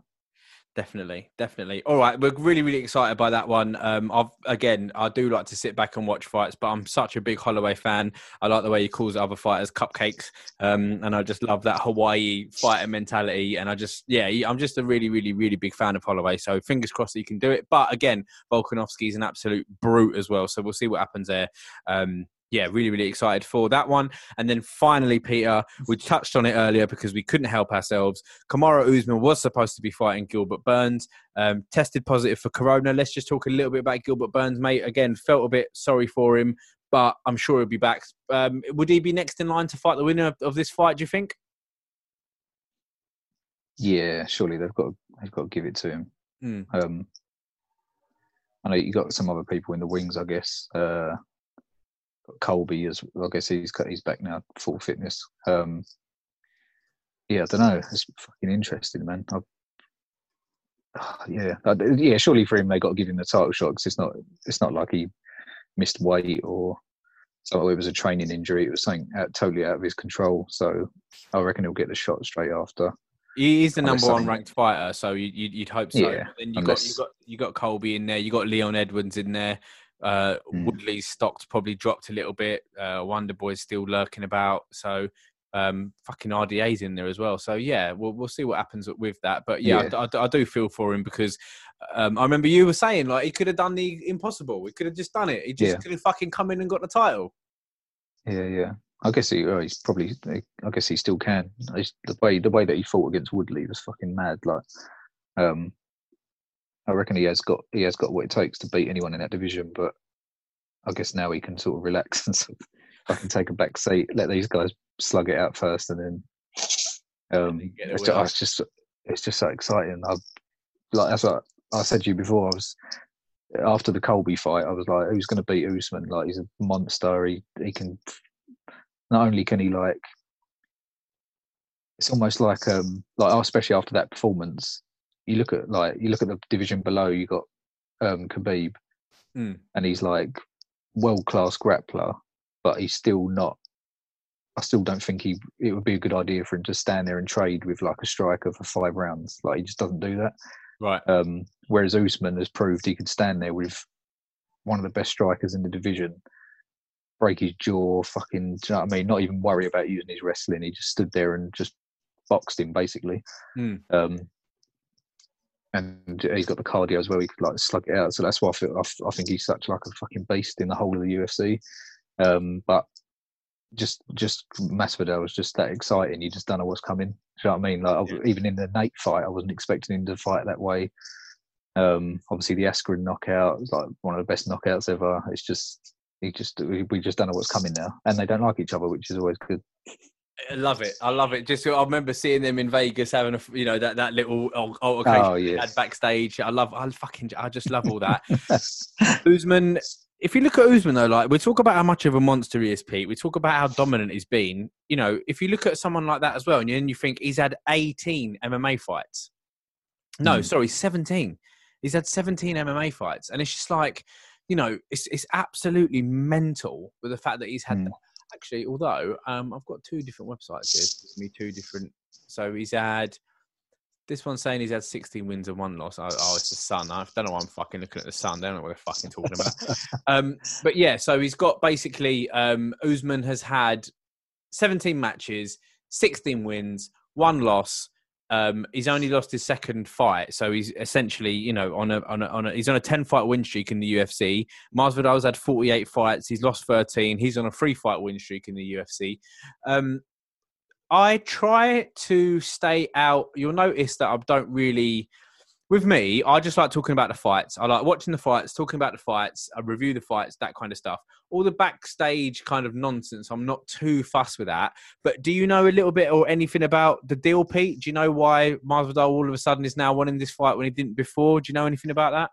Definitely, definitely. All right, we're really, really excited by that one. Um, I've again, I do like to sit back and watch fights, but I'm such a big Holloway fan. I like the way he calls other fighters cupcakes, um, and I just love that Hawaii fighter mentality. And I just, yeah, I'm just a really, really, really big fan of Holloway. So fingers crossed that he can do it. But again, Volkanovski's an absolute brute as well. So we'll see what happens there. Um, yeah, really, really excited for that one. And then finally, Peter, we touched on it earlier because we couldn't help ourselves. Kamaru Usman was supposed to be fighting Gilbert Burns, um, tested positive for corona. Let's just talk a little bit about Gilbert Burns, mate. Again, felt a bit sorry for him, but I'm sure he'll be back. Um, would he be next in line to fight the winner of, of this fight? Do you think? Yeah, surely they've got they've got to give it to him. Hmm. Um, I know you got some other people in the wings, I guess. Uh, Colby as I guess he's got he's back now, full fitness. Um, yeah, I don't know. It's fucking interesting, man. I, yeah, I, yeah. Surely for him, they got to give him the title shot because it's not it's not like he missed weight or so it was a training injury. It was something out, totally out of his control. So I reckon he'll get the shot straight after. He is the number one ranked fighter, so you, you'd hope so. Yeah, then you got you got you got Colby in there. You got Leon Edwards in there. Uh, Hmm. Woodley's stock's probably dropped a little bit. Uh, Wonder Boy's still lurking about. So um, fucking RDA's in there as well. So yeah, we'll we'll see what happens with that. But yeah, I Yeah. I, d- I do feel for him because um, I remember you were saying like he could have done the impossible. He could have just done it. He just Yeah. could have fucking come in and got the title. Yeah, yeah. I guess he, oh, he's probably. I guess he still can. He's, the way the way that he fought against Woodley was fucking mad. Like, um, I reckon he has got he has got what it takes to beat anyone in that division. But I guess now he can sort of relax and sort of fucking take a back seat, let these guys slug it out first, and then. Um, it's, just, it's just it's just so exciting. I like that's what I said to you before. I was after the Colby fight. I was like, who's going to beat Usman? Like he's a monster. He he can not only can he like it's almost like um like especially after that performance you look at like you look at the division below you got um Khabib Mm. and he's like world class grappler but he's still not I still don't think he it would be a good idea for him to stand there and trade with like a striker for five rounds like he just doesn't do that Right. um, whereas Usman has proved he could stand there with one of the best strikers in the division, break his jaw, fucking, do you know what I mean? Not even worry about using his wrestling. He just stood there and just boxed him basically. Mm. Um, and he's got the cardio as well. He could like slug it out. So that's why I feel. I, I think he's such like a fucking beast in the whole of the UFC. Um, but just just Masvidal was just that exciting. You just don't know what's coming. Do you know what I mean? Like I- even in the Nate fight, I wasn't expecting him to fight that way. Um, obviously the Askren knockout was like one of the best knockouts ever. It's just he just we just don't know what's coming now, and they don't like each other, which is always good. I love it. I love it. Just I remember seeing them in Vegas having a you know that that little altercation Oh yeah, had backstage. I love. I fucking. I just love all that. Usman. If you look at Usman though, like we talk about how much of a monster he is, Pete. We talk about how dominant he's been. You know, if you look at someone like that as well, and then you think he's had 18 MMA fights. No, Mm. sorry, 17. He's had 17 MMA fights, and it's just like, you know, it's it's absolutely mental with the fact that he's had. Mm. Actually, although um, I've got two different websites here, it's me two different. So he's had. This one's saying he's had 16 wins and one loss. Oh, oh, it's the Sun. I don't know why I'm fucking looking at the Sun. They don't know what they're fucking talking about. um, but yeah, so he's got basically um, Usman has had 17 matches, 16 wins, one loss. Um, he's only lost his second fight, so he's essentially, you know, on a on a, on a he's on a 10 fight win streak in the UFC. Masvidal's had 48 fights, he's lost 13. He's on a three fight win streak in the UFC. Um, I try to stay out. You'll notice that I don't really with me, I just like talking about the fights. I like watching the fights, talking about the fights. I review the fights, that kind of stuff. All the backstage kind of nonsense, I'm not too fussed with that. But do you know a little bit or anything about the deal, Pete? Do you know why Masvidal all of a sudden is now winning this fight when he didn't before? Do you know anything about that?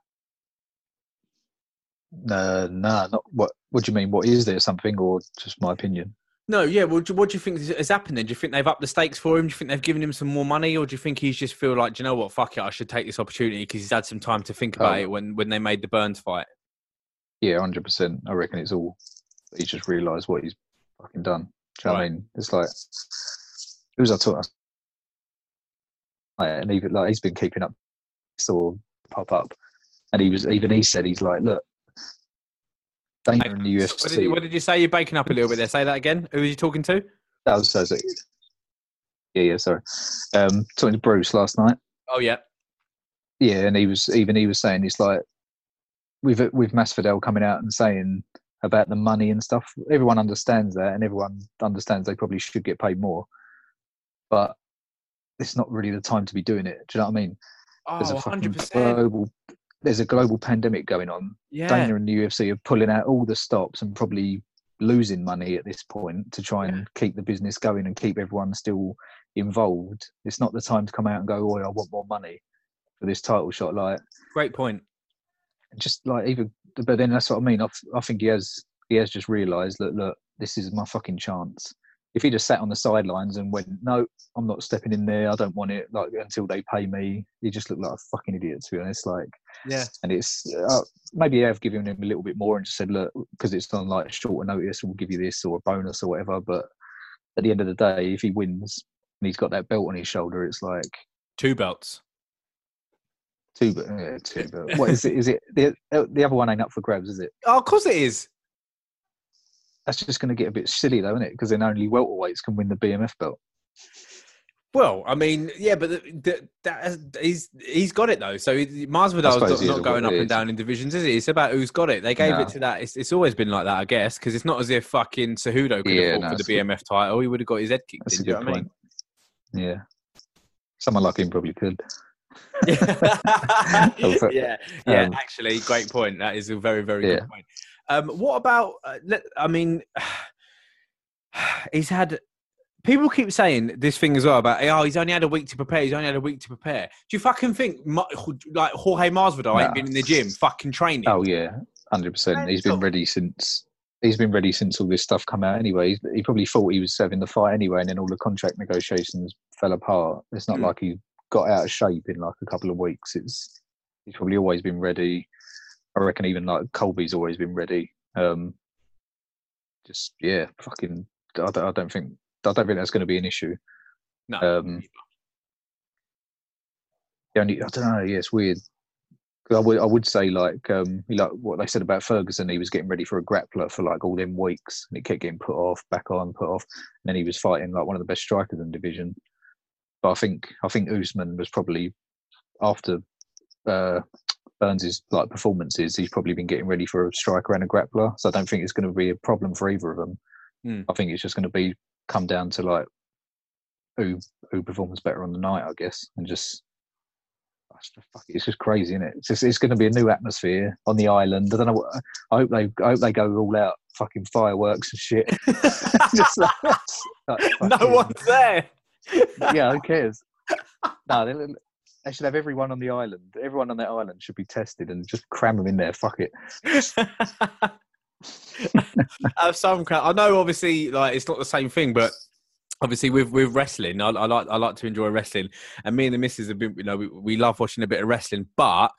no, no, not what. What do you mean? What is there something, or just my opinion? No, yeah. Well, what do you think has happened then? Do you think they've upped the stakes for him? Do you think they've given him some more money, or do you think he's just feel like, do you know what, fuck it, I should take this opportunity because he's had some time to think about Oh. it when when they made the Burns fight? Yeah, hundred percent. I reckon it's all. He's just realised what he's fucking done. Do you know what I mean? It's like who was I talking? Like, and even like he's been keeping up, saw pop up, and he was even he said he's like, look, The What did, you, what did you say? You're breaking up a little bit there. Say that again. Who are you talking to? that was, that was it. Yeah, yeah. Sorry. Um, talking to Bruce last night. Oh yeah. Yeah, and he was even he was saying it's like with with Masvidal coming out and saying about the money and stuff. Everyone understands that, and everyone understands they probably should get paid more, but it's not really the time to be doing it. Do you know what I mean? There's Oh, a fucking 100%. global. There's a global pandemic going on. Yeah. Dana and the UFC are pulling out all the stops and probably losing money at this point to try and keep the business going and keep everyone still involved. It's not the time to come out and go, "Oh, I want more money for this title shot." Like Great point. just like even but then that's what I mean. I think he has he has just realised that look, this is my fucking chance. If he just sat on the sidelines and went, no, I'm not stepping in there. I don't want it. Like until they pay me, he just looked like a fucking idiot to be honest. Like, Yeah. and it's uh, maybe I've given him a little bit more and just said, look, because it's on like shorter notice, we'll give you this or a bonus or whatever. But at the end of the day, if he wins and he's got that belt on his shoulder, it's like Two belts. two, but yeah, two. But what is it? Is it the the other one ain't up for grabs? Is it? Oh, of course it is. That's just going to get a bit silly, though, isn't it? Because then only welterweights can win the BMF belt. Well, I mean, yeah, but the, the, that he's he's got it though. So Masvidal's not, not going up and down in divisions, is it? It's about who's got it. They gave No. it to that. It's, it's always been like that, I guess, because it's not as if fucking Cejudo could Yeah, have no, for the BMF title. He would have got his head kicked. That's in, a good what I point. Yeah. Someone like him probably could. yeah, yeah. um, actually, great point. That is a very, very Yeah. good point. Um, what about? Uh, I mean, he's had. People keep saying this thing as well about oh he's only had a week to prepare. He's only had a week to prepare. Do you fucking think like Jorge Masvidal ain't been in the gym fucking training? Oh yeah, hundred percent. He's been ready since he's been ready since all this stuff come out. Anyway, He's- he probably thought he was serving the fight anyway, and then all the contract negotiations fell apart. It's not Hmm. like he got out of shape in like a couple of weeks. It's he's probably always been ready. I reckon even like Colby's always been ready. Um, just yeah, fucking. I don't, I don't think I don't think that's going to be an issue. No. Um, the only I don't know. Yeah, it's weird. I would I would say like um like what they said about Ferguson. He was getting ready for a grappler for like all them weeks, and it kept getting put off, back on, put off. And then he was fighting like one of the best strikers in the division. but I think I think Usman was probably after uh, Burns's like performances, he's probably been getting ready for a striker and a grappler. So I don't think it's going to be a problem for either of them. Hmm. I think it's just going to be come down to like who who performs better on the night, I guess, and just fuck it's just crazy, isn't it? It's just, it's going to be a new atmosphere on the island. I don't know. What, I hope they I hope they go all out, fucking fireworks and shit. Just like- like no one's there. Yeah, who cares? No, they, should have everyone on the island. Everyone on that island should be tested and just cram them in there. Fuck it. Have some. I know, obviously, like it's not the same thing, but obviously with with wrestling, I, I like I like to enjoy wrestling, and me and the missus have been, you know, we, we love watching a bit of wrestling, but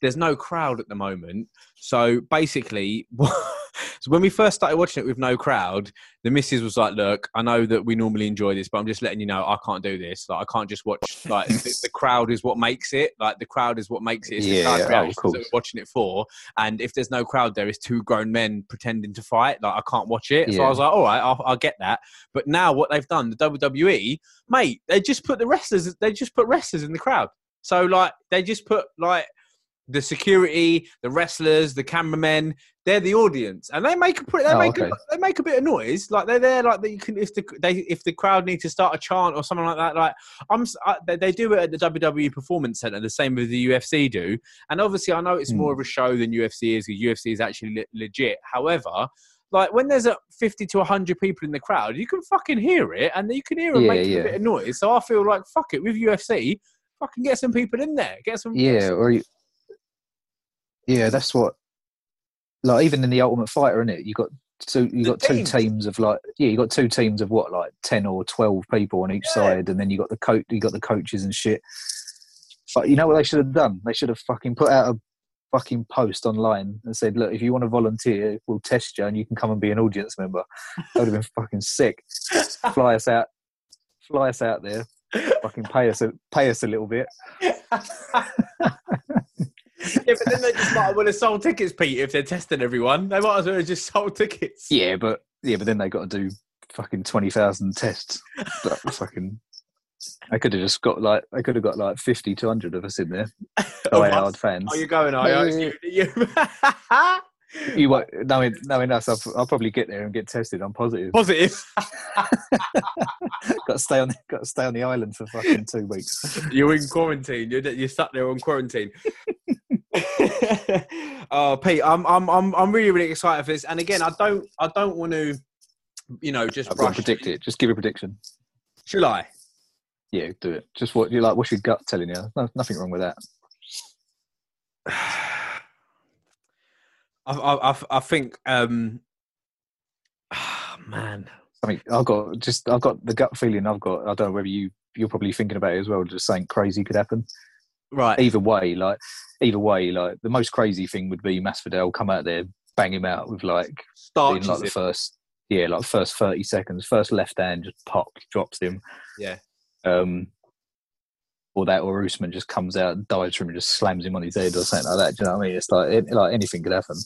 there's no crowd at the moment. So basically, so when we first started watching it with no crowd, the missus was like, "Look, I know that we normally enjoy this, but I'm just letting you know I can't do this. Like, I can't just watch. Like, the, the crowd is what makes it. Like, the crowd is what makes it. It's the Yeah, crowd oh, of that we're watching it for. And if there's no crowd there is two grown men pretending to fight. Like, I can't watch it. So I was like, all right, I'll, I'll get that. But now what they've done, the WWE, mate, they just put the wrestlers. They just put wrestlers in the crowd. So like, they just put like the security, the wrestlers, the cameramen. They're the audience, and they make a pretty, they Oh, make a, they make a bit of noise. Like they're there, like that you can if the they if the crowd need to start a chant or something like that. Like I'm, I, they, they do it at the WWE Performance Center, the same as the UFC do. And obviously, I know it's Hmm. more of a show than UFC is. because UFC is actually le- legit. However, like when there's a 50 to 100 people in the crowd, you can fucking hear it, and you can hear them Yeah, making a bit of noise. So I feel like fuck it with UFC, fucking get some people in there, get some Yeah, or you, yeah, that's what. Like even in the Ultimate Fighter, in it, you got two. You got two teams. teams of like yeah, you got two teams of what like ten or twelve people on each Yeah. side, and then you got the coach. You got the coaches and shit. But you know what they should have done? They should have fucking put out a fucking post online and said, "Look, if you want to volunteer, we'll test you, and you can come and be an audience member." That would have been fucking sick. Fly us out, fly us out there, fucking pay us a pay us a little bit. yeah, but then they just might as well have sold tickets, Pete, if they're testing everyone. They might as well have just sold tickets. Yeah, but yeah, but then they got to do fucking twenty thousand tests. But fucking, I could have just got like I could have got like 50, 200 of us in there. Oh, us. hard fans. Oh, you're going, are you? Yeah, You- you- You won't, knowing knowing us, I'll, I'll probably get there and get tested. I'm positive. Positive. got to stay on got to stay on the island for fucking two weeks. You're in quarantine. You're, you're stuck there on quarantine. oh, Pete, I'm, I'm, I'm, I'm really, really excited for this. And again, I don't, I don't want to, you know, just I've predict it. Just give a prediction. I? Yeah, do it. Just what you like. What's your gut telling you? No, nothing wrong with that. I, I, I- I think, um, man, I mean, I've got just I've got the gut feeling. I've got. I don't know whether you you're probably thinking about it as well. Just saying crazy could happen. Right. either way, like either way, like the most crazy thing would be Masvidal come out there, bang him out with like being like the it. first, yeah, like first thirty seconds, first left hand just pop drops him. Yeah. Um, or that, or Usman just comes out and dives from him, and just slams him on his head or something like that. Do you know what I mean? It's like it, like anything could happen.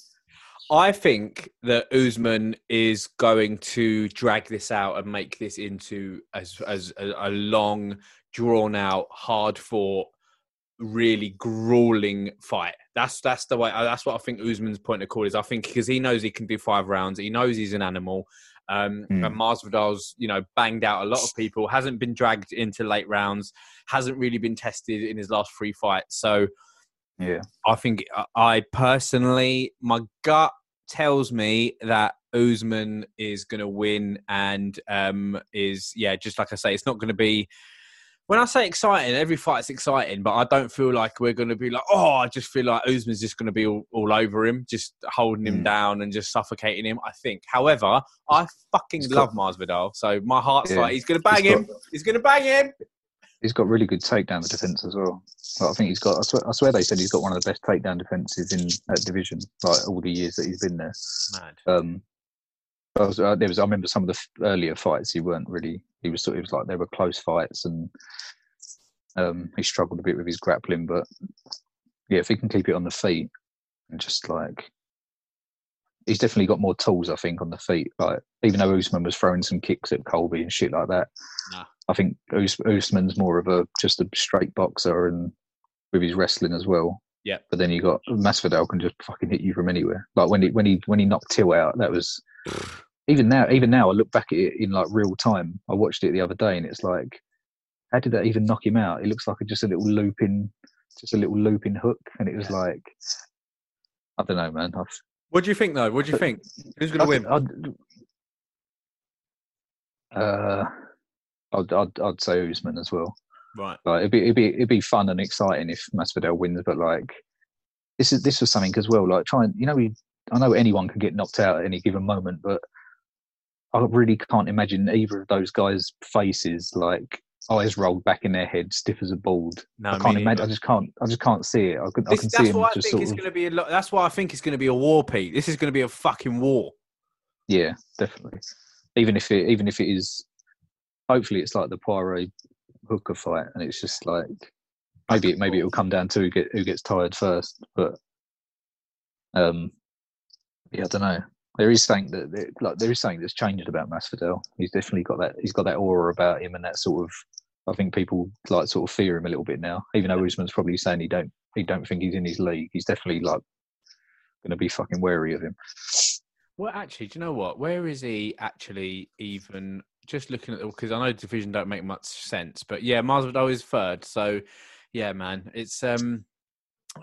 I think that Usman is going to drag this out and make this into as as a, a long, drawn out, hard fought, really grueling fight. That's that's the way. That's what I think Usman's point of call is. I think because he knows he can do five rounds. He knows he's an animal. Um, Hmm. And Masvidal's, you know, banged out a lot of people. Hasn't been dragged into late rounds. Hasn't really been tested in his last three fights. So Yeah, I think I personally, my gut tells me that Usman is going to win, and um, is yeah, just like I say, it's not going to be. When I say exciting, every fight's exciting, but I don't feel like we're going to be like, oh, I just feel like Usman's just going to be all, all over him, just holding him Mm. down and just suffocating him. I think. However, I fucking He's love Masvidal, so my heart's Yeah. like, he's going to bang He's him. He's going to bang him. he's got really good takedown defense as well. Like, I think he's got. I swear, I swear they said he's got one of the best takedown defenses in that division. Like all the years that he's been there. Mad. Um, I was, uh, there was. I remember some of the earlier fights. He weren't really. He was sort. It was like they were close fights, and um, he struggled a bit with his grappling. But yeah, if he can keep it on the feet and just like, he's definitely got more tools. I think on the feet. Like even though Usman was throwing some kicks at Colby and shit like that, Nah. I think Us- Usman's more of a just a straight boxer and with his wrestling as well. Yeah. But then you got Masvidal can just fucking hit you from anywhere. Like when he when he when he knocked Till out, that was even now even now I look back at it in like real time. I watched it the other day and it's like, how did that even knock him out? It looks like a, just a little looping, just a little looping hook, and it was like, I don't know, man. I've, What do you think, though? What do you think? Who's going to win? I'd, uh, I'd, I'd, I'd say Usman as well. Right. Like it'd be it'd be it'd be fun and exciting if Masvidal wins, but like this is this was something as well. Like trying, you know, we I know anyone can get knocked out at any given moment, but I really can't imagine either of those guys' faces like eyes rolled back in their head, stiff as a board. No, I can't imagine. I just can't. I just can't see it. I can, I can see that's him why I just think sort it's of. going to be a lot. That's why I think it's going to be a war, Pete. This is going to be a fucking war. Yeah, definitely. Even if it, even if it is, hopefully it's like the Poirier Hooker fight, and it's just like maybe maybe it'll come down to who get who gets tired first. But um, yeah, I don't know. There is something that like there is something that's changed about Masvidal. He's definitely got that. He's got that aura about him, and that sort of. I think people like sort of fear him a little bit now. Even though Usman's probably saying he don't he don't think he's in his league. He's definitely like going to be fucking wary of him. Well, actually, do you know what? Where is he actually even? Just looking at because I know division don't make much sense, but yeah, Masvidal is third. So, yeah, man, it's um.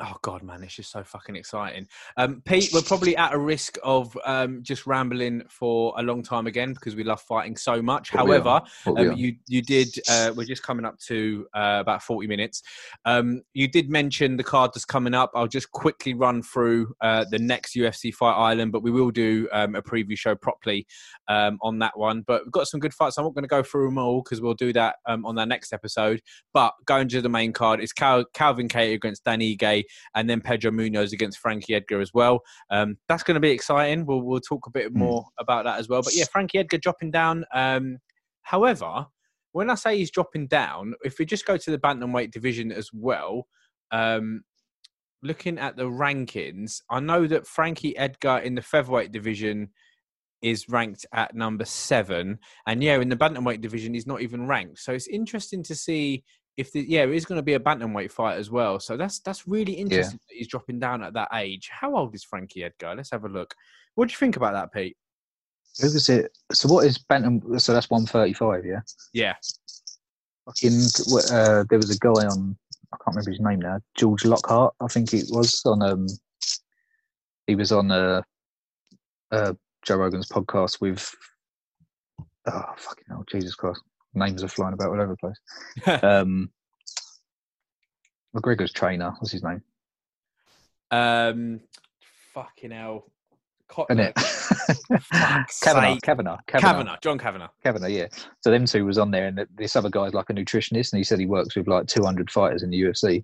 Oh god, man, it's just so fucking exciting. Um, Pete, we're probably at a risk of um, just rambling for a long time again because we love fighting so much. What. However, um, you you did. Uh, we're just coming up to uh, about forty minutes. Um, you did mention the card that's coming up. I'll just quickly run through uh, the next UFC Fight Island, but we will do um, a preview show properly um, on that one. But we've got some good fights. I'm not going to go through them all because we'll do that um, on our next episode. But going to the main card, it's Cal- Calvin Kattar against Dan Ige, and then Pedro Munhoz against Frankie Edgar as well. Um, that's going to be exciting. We'll we'll talk a bit Hmm. more about that as well. But yeah, Frankie Edgar dropping down. Um, however, when I say he's dropping down, if we just go to the bantamweight division as well, um, looking at the rankings, I know that Frankie Edgar in the featherweight division is ranked at number seven, and yeah, in the bantamweight division, he's not even ranked. So it's interesting to see if the yeah, it is going to be a bantamweight fight as well. So that's that's really interesting that he's dropping down at that age. How old is Frankie Edgar? Let's have a look. What do you think about that, Pete? Who was it? So what is Bantam? So that's one thirty-five, yeah. Yeah, Fucking, uh, there was a guy on. I can't remember his name now. George Lockhart, I think it was on. Um, he was on uh, uh, Joe Rogan's podcast with. Oh fucking hell! Jesus Christ! Names are flying about all over the place. Um, McGregor's trainer. What's his name? um, fucking hell, Co- Isn't it? fuck's Kavanagh, sake. Kavanagh, Kavanagh, John Kavanaugh, Kavanagh, yeah. So them two was on there, and th- this other guy's like a nutritionist, and he said he works with like 200 fighters in the UFC,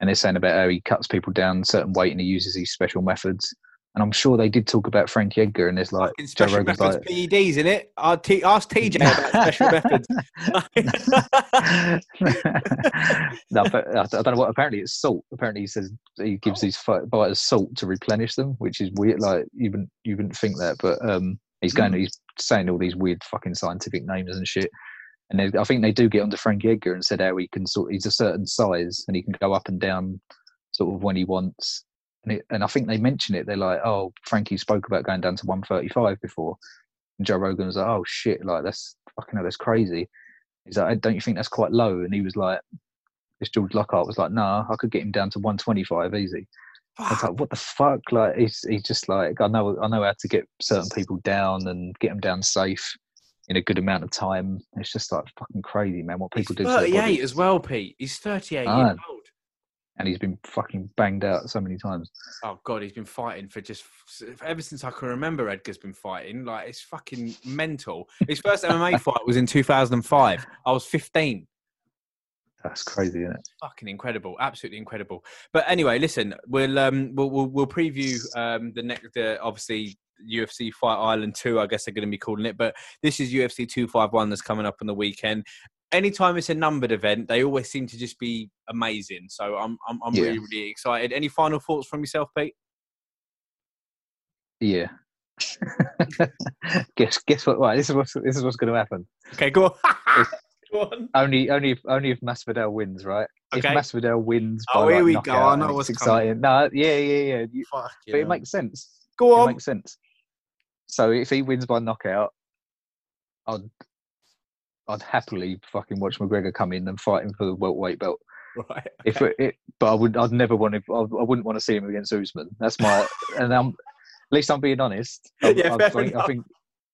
and they're saying about how he cuts people down certain weight and he uses these special methods. And I'm sure they did talk about Frankie Edgar, and there's like Fucking Joe Rogan's methods, like, PEDs in it. I'll t- ask TJ about special methods. no, but I don't know what. Apparently, it's salt. Apparently, he says he gives these fi- fighters salt to replenish them, which is weird. Like you wouldn't you wouldn't think that, but um, he's going. Mm. He's saying all these weird fucking scientific names and shit. And they, I think they do get onto Frankie Edgar and said how he can sort. He's a certain size and he can go up and down, sort of when he wants. And, it, and I think they mention it. They're like, "Oh, Frankie spoke about going down to 135 before." And Joe Rogan was like, "Oh shit, like that's fucking hell, that's crazy." He's like, "Don't you think that's quite low?" And he was like, "This George Lockhart was like, nah, I could get him down to 125 easy." I was like, "What the fuck?" Like he's he's just like, I know I know how to get certain people down and get them down safe in a good amount of time. It's just like fucking crazy, man. What He's people do to their 38 as well, Pete. He's 38 Ah. years old. And he's been fucking banged out so many times. Oh god, he's been fighting for just ever since I can remember. Edgar's been fighting like it's fucking mental. His first MMA fight was in 2005. I was 15. That's crazy, isn't it? Fucking incredible, absolutely incredible. But anyway, listen, we'll um we'll we'll, we'll preview um the next the obviously UFC Fight Island two. I guess they're going to be calling it, but this is UFC two five one that's coming up on the weekend. Anytime it's a numbered event, they always seem to just be amazing. So I'm I'm, I'm Yeah. really really excited. Any final thoughts from yourself, Pete? Yeah. guess guess what? Right, this is what's this is what's going to happen. Okay, go on. Go on. Only, only if only if Masvidal wins, right? Okay. If Masvidal wins, oh, by Oh, here like we go. I know what's it's coming. exciting. No, yeah, yeah, yeah. You- Fuck but it makes sense. Go on. It makes sense. So if he wins by knockout, I'd I'd happily fucking watch McGregor come in and fight him for the welterweight belt. Right. If it, it, but I would, I'd never want to. I, I wouldn't want to see him against Usman. That's my, and I'm, at least I'm being honest. I, Yeah, I, fair think, I think,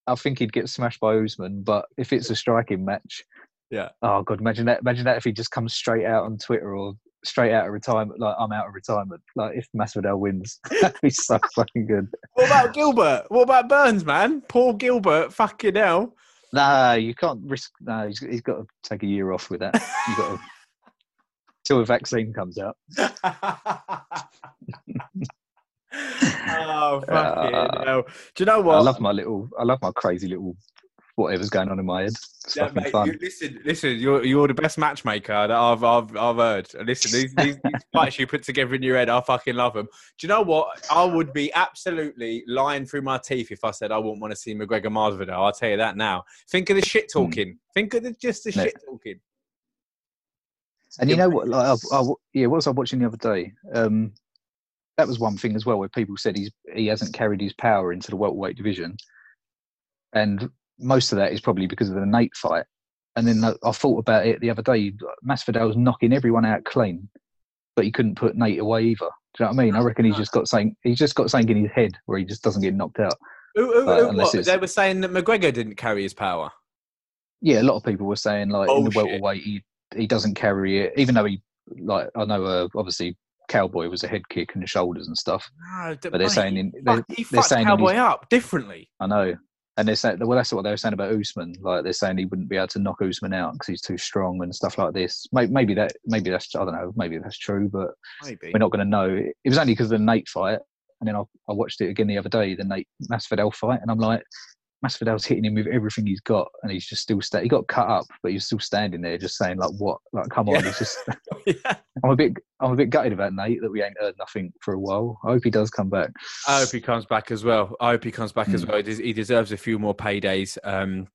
I think he'd get smashed by Usman. But if it's a striking match, Yeah. Oh god, imagine that! Imagine that if he just comes straight out on Twitter or straight out of retirement, like I'm out of retirement. Like if Masvidal wins, that'd be so fucking good. What about Gilbert? What about Burns, man? Paul Gilbert, fucking hell. Nah, you can't risk. No, he's, he's got to take a year off with that. You got to till a vaccine comes out. oh, fucking Uh, hell. Do you know what? I love my little. I love my crazy little whatever's going on in my head. It's Yeah, mate, fun. you- listen, listen. You're you're the best matchmaker that I've I've I've heard. Listen, these these, these fights you put together in your head, I fucking love them. Do you know what? I would be absolutely lying through my teeth if I said I wouldn't want to see McGregor Masvidal. I'll tell you that now. Think of the shit talking. Think of the, just the Hmm. Shit talking. And you know what? Like, I, I, yeah, what was I watching the other day? Um, that was one thing as well, where people said he's he hasn't carried his power into the welterweight division, and most of that is probably because of the Nate fight. And then I thought about it the other day. Masvidal was knocking everyone out clean, but he couldn't put Nate away either. Do you know what I mean? I reckon he's just got something. He's just got something in his head where he just doesn't get knocked out. Like, who- what? They were saying that McGregor didn't carry his power. Yeah, a lot of people were saying like in the Bullshit. welterweight he he doesn't carry it, even though he like I know uh, obviously Cowboy was a head kick and the shoulders and stuff. No, But they're saying in, they, fuck, he they're saying in Cowboy his- up differently. I know. And they're saying, well, that's what they were saying about Usman. Like they're saying he wouldn't be able to knock Usman out because he's too strong and stuff like this. Maybe, maybe that, maybe that's, I don't know, maybe that's true, but Maybe. we're not going to know. It was only because of the Nate fight, and then I, I watched it again the other day, the Nate Masvidal fight, and I'm like, Masvidal's hitting him with everything he's got, and he's just still sta- He got cut up, but he's still standing there, just saying like, "What? Like, come on!" Yeah. It's just, yeah. I'm a bit, I'm a bit gutted about Nate that we ain't heard nothing for a while. I hope he does come back. I hope he comes back as well. I hope he comes back as Hmm. well. He deserves a few more paydays. Um,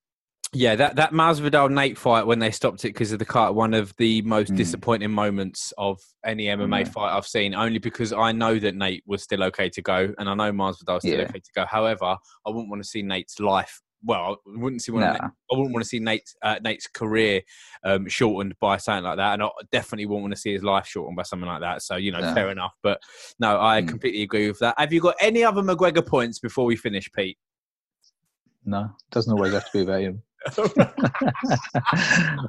yeah, that that Masvidal Nate fight when they stopped it because of the cut, one of the most Hmm. disappointing moments of any MMA Yeah. fight I've seen. Only because I know that Nate was still okay to go, and I know Masvidal's still Yeah. okay to go. However, I wouldn't want to see Nate's life. Well, I wouldn't see. One. I wouldn't want to see Nate's uh, Nate's career um, shortened by something like that, and I definitely wouldn't want to see his life shortened by something like that. So you know, No. fair enough. But no, I Hmm. completely agree with that. Have you got any other McGregor points before we finish, Pete? No, doesn't always have to be about him.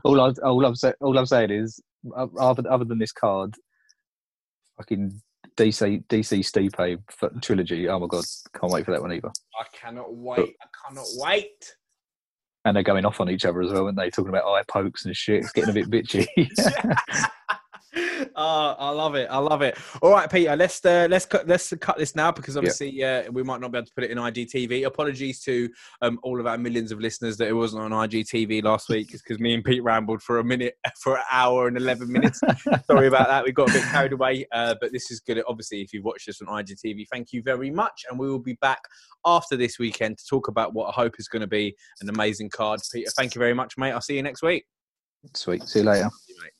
All I all I'm say, all I'm saying is other other than this card, fucking DC DC Stipe trilogy. Oh my god, can't wait for that one either. I cannot wait. I cannot wait. And they're going off on each other as well, aren't they talking about eye pokes and shit. It's getting a bit bitchy. oh, I love it. I love it. All right, Peter. Let's uh, let's cut let's cut this now because obviously uh, we might not be able to put it in IGTV. Apologies to um, all of our millions of listeners that it wasn't on IGTV last week because me and Pete rambled for a minute, for an hour and eleven minutes. Sorry about that. We got a bit carried away, uh, but this is good. Obviously, if you've watched this on IGTV, thank you very much, and we will be back after this weekend to talk about what I hope is going to be an amazing card. Peter, thank you very much, mate. I'll see you next week. Sweet. See you later. See you, mate.